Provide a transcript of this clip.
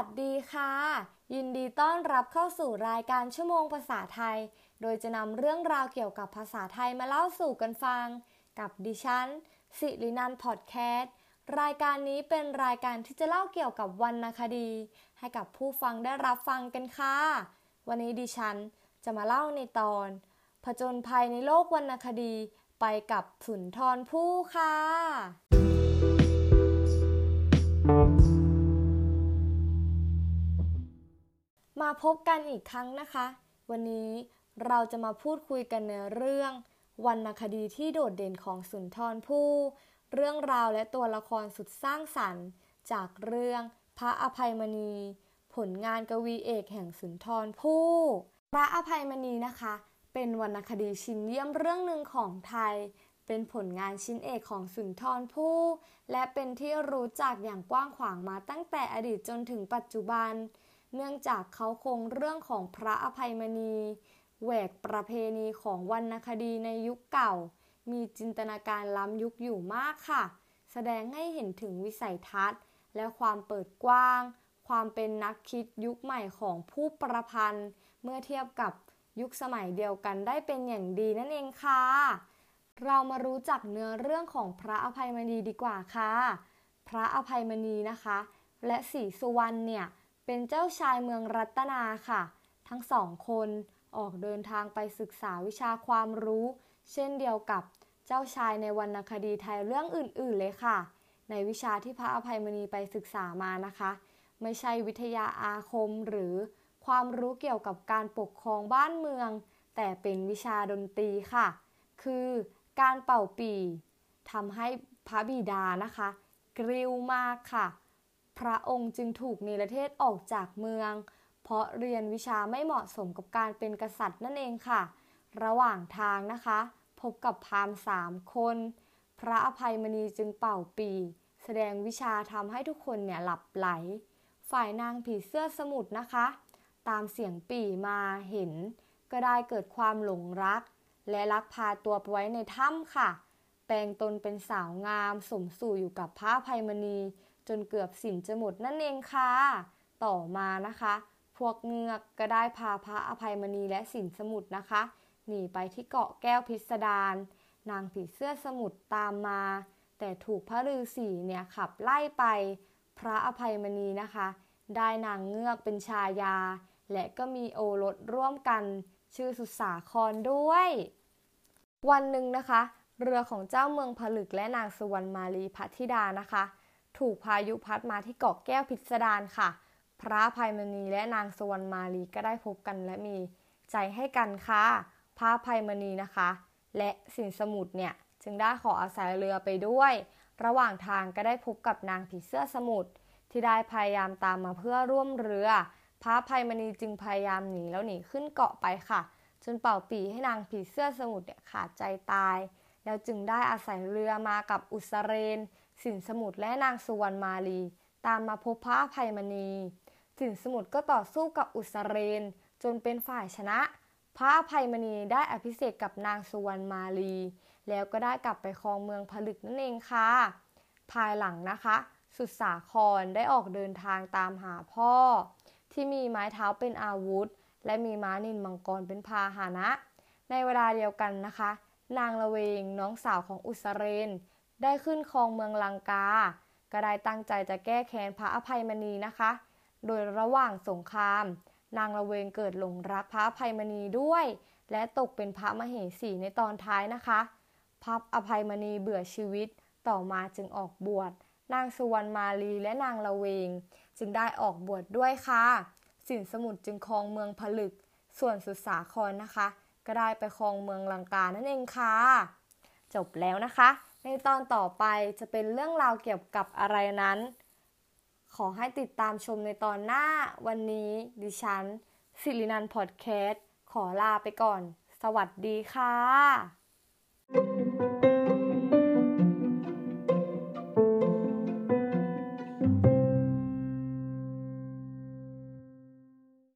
วัสดีค่ะ ยินดีต้อนรับเข้าสู่รายการชั่วโมงภาษาไทย โดยจะนำเรื่องราวเกี่ยวกับภาษาไทยมาเล่าสู่กันฟัง กับดิฉันสิรินันพอดแคสต์รายการนี้เป็นรายการที่จะเล่าเกี่ยวกับวรรณคดี ให้กับผู้ฟังได้รับฟังกันค่ะ วันนี้ดิฉันจะมาเล่าในตอน ผจญภัยในโลกวรรณคดีไปกับสุนทรภู่ค่ะ มาพบกันอีกครั้งนะคะ วันนี้เราจะมาพูดคุยกันในเรื่องวรรณคดีที่โดดเด่นของสุนทรภู่เรื่องราวและตัวละครสุดสร้างสรรค์ จากเรื่องพระอภัยมณี ผลงานกวีเอกแห่งสุนทรภู่พระอภัยมณีนะคะ เป็นวรรณคดีชิ้นเยี่ยมเรื่องหนึ่งของไทย เป็นผลงานชิ้นเอกของสุนทรภู่และเป็นที่รู้จักอย่างกว้างขวางมาตั้งแต่อดีตจนถึงปัจจุบัน เนื่องจากเขาคงเรื่องของพระอภัยมณีแหวกประเพณีของวรรณคดีในยุคเก่า มีจินตนาการล้ำยุคอยู่มากค่ะ แสดงให้เห็นถึงวิสัยทัศน์ และความเปิดกว้าง ความเป็นนักคิดยุคใหม่ของผู้ประพันธ์ เมื่อเทียบกับยุคสมัยเดียวกันได้เป็นอย่างดีนั่นเองค่ะ เรามารู้จักเนื้อเรื่องของพระอภัยมณีดีกว่าค่ะ พระอภัยมณีนะคะ และศรีสุวรรณเนี่ย เป็นเจ้าชายเมืองรัตนาค่ะ ทั้งสองคนออกเดินทางไปศึกษาวิชาความรู้ เช่นเดียวกับเจ้าชายในวรรณคดีไทยเรื่องอื่นๆเลยค่ะ ในวิชาที่พระอภัยมณีไปศึกษามานะคะ ไม่ใช่วิทยาอาคมหรือความรู้เกี่ยวกับการปกครองบ้านเมือง แต่เป็นวิชาดนตรีค่ะ คือการเป่าปีทำให้พระบิดานะคะ กริ้วมากค่ะ พระองค์จึงถูกเนรเทศออกจากเมือง เพราะเรียนวิชาไม่เหมาะสมกับการเป็นกษัตริย์นั่นเองค่ะ ระหว่างทางนะคะ พบกับพราหมณ์สามคน พระอภัยมณีจึงเป่าปีแสดงวิชาทำให้ทุกคนเนี่ยหลับไหล ฝ่ายนางผีเสื้อสมุทรนะคะ ตามเสียงปี่มาเห็น ก็ได้เกิดความหลงรัก และลักพาตัวไปไว้ในถ้ำค่ะ แปลงตนเป็นสาวงามสมสู่อยู่กับพระอภัยมณี จนเกือบสินจะหมดนั่นเองค่ะ ต่อมานะคะ พวกเงือกก็ได้พาพระอภัยมณีและสินสมุทรนะคะ หนีไปที่เกาะแก้วพิสดาร นางผีเสื้อสมุทรตามมา แต่ถูกพระฤาษีเนี่ยขับไล่ไป พระอภัยมณีนะคะ ได้นางเงือกเป็นชายา และก็มีโอรสร่วมกัน ชื่อสุสาครด้วย วันหนึ่งนะคะเรือของเจ้าเมืองผลึกและนางสุวรรณมาลีพัทธิดานะคะ ถูกพายุพัดมาที่เกาะแก้วพิสดารค่ะ พระภัยมณีและนางสุวรรณมาลีก็ได้พบกันและมีใจให้กันค่ะ พระภัยมณีนะคะ และสินสมุทรเนี่ยจึงได้ขออาศัยเรือไปด้วย ระหว่างทางก็ได้พบกับนางผีเสื้อสมุทรที่ได้พยายามตามมาเพื่อร่วมเรือ พระภัยมณีจึงพยายามหนีแล้วหนีขึ้นเกาะไปค่ะ จนเป่าปีให้นางผีเสื้อสมุทรเนี่ยขาดใจตาย แล้วจึงได้อาศัยเรือมากับอุสเรน สินสมุทรและนางสุวรรณมาลี ตามมาพบพระอภัยมณี สินสมุทรก็ต่อสู้กับอุสเรน จนเป็นฝ่ายชนะ พระอภัยมณีได้อภิเษกกับนางสุวรรณมาลี แล้วก็ได้กลับไปครองเมืองผลึกนั่นเองค่ะ ภายหลังนะคะ สุดสาครได้ออกเดินทางตามหาพ่อ ที่มีไม้เท้าเป็นอาวุธ และมีม้านินมังกรเป็นพาหนะ ในเวลาเดียวกันนะคะ นางละเวงน้องสาวของอุสเรน ได้ขึ้นครองเมืองลังกา ก็ได้ตั้งใจจะแก้แค้นพระอภัยมณีนะคะ โดยระหว่างสงคราม นางละเวงเกิดหลงรักพระอภัยมณีด้วย และตกเป็นพระมเหสีในตอนท้ายนะคะ พระอภัยมณีเบื่อชีวิต ต่อมาจึงออกบวช นางสุวรรณมาลีและนางละเวง จึงได้ออกบวชดด้วยค่ะ สินสมุทรจึงครองเมืองผลึก ส่วนสุสาครนะคะ ก็ได้ไปครองเมืองลังกานั่นเองค่ะ จบแล้วนะคะ ในตอนต่อไปจะเป็นเรื่องราวเกี่ยวกับอะไรนั้น ขอให้ติดตามชมในตอนหน้าวันนี้ดิฉัน สิรินันพอดแคสต์ขอลาไปก่อน สวัสดีค่ะ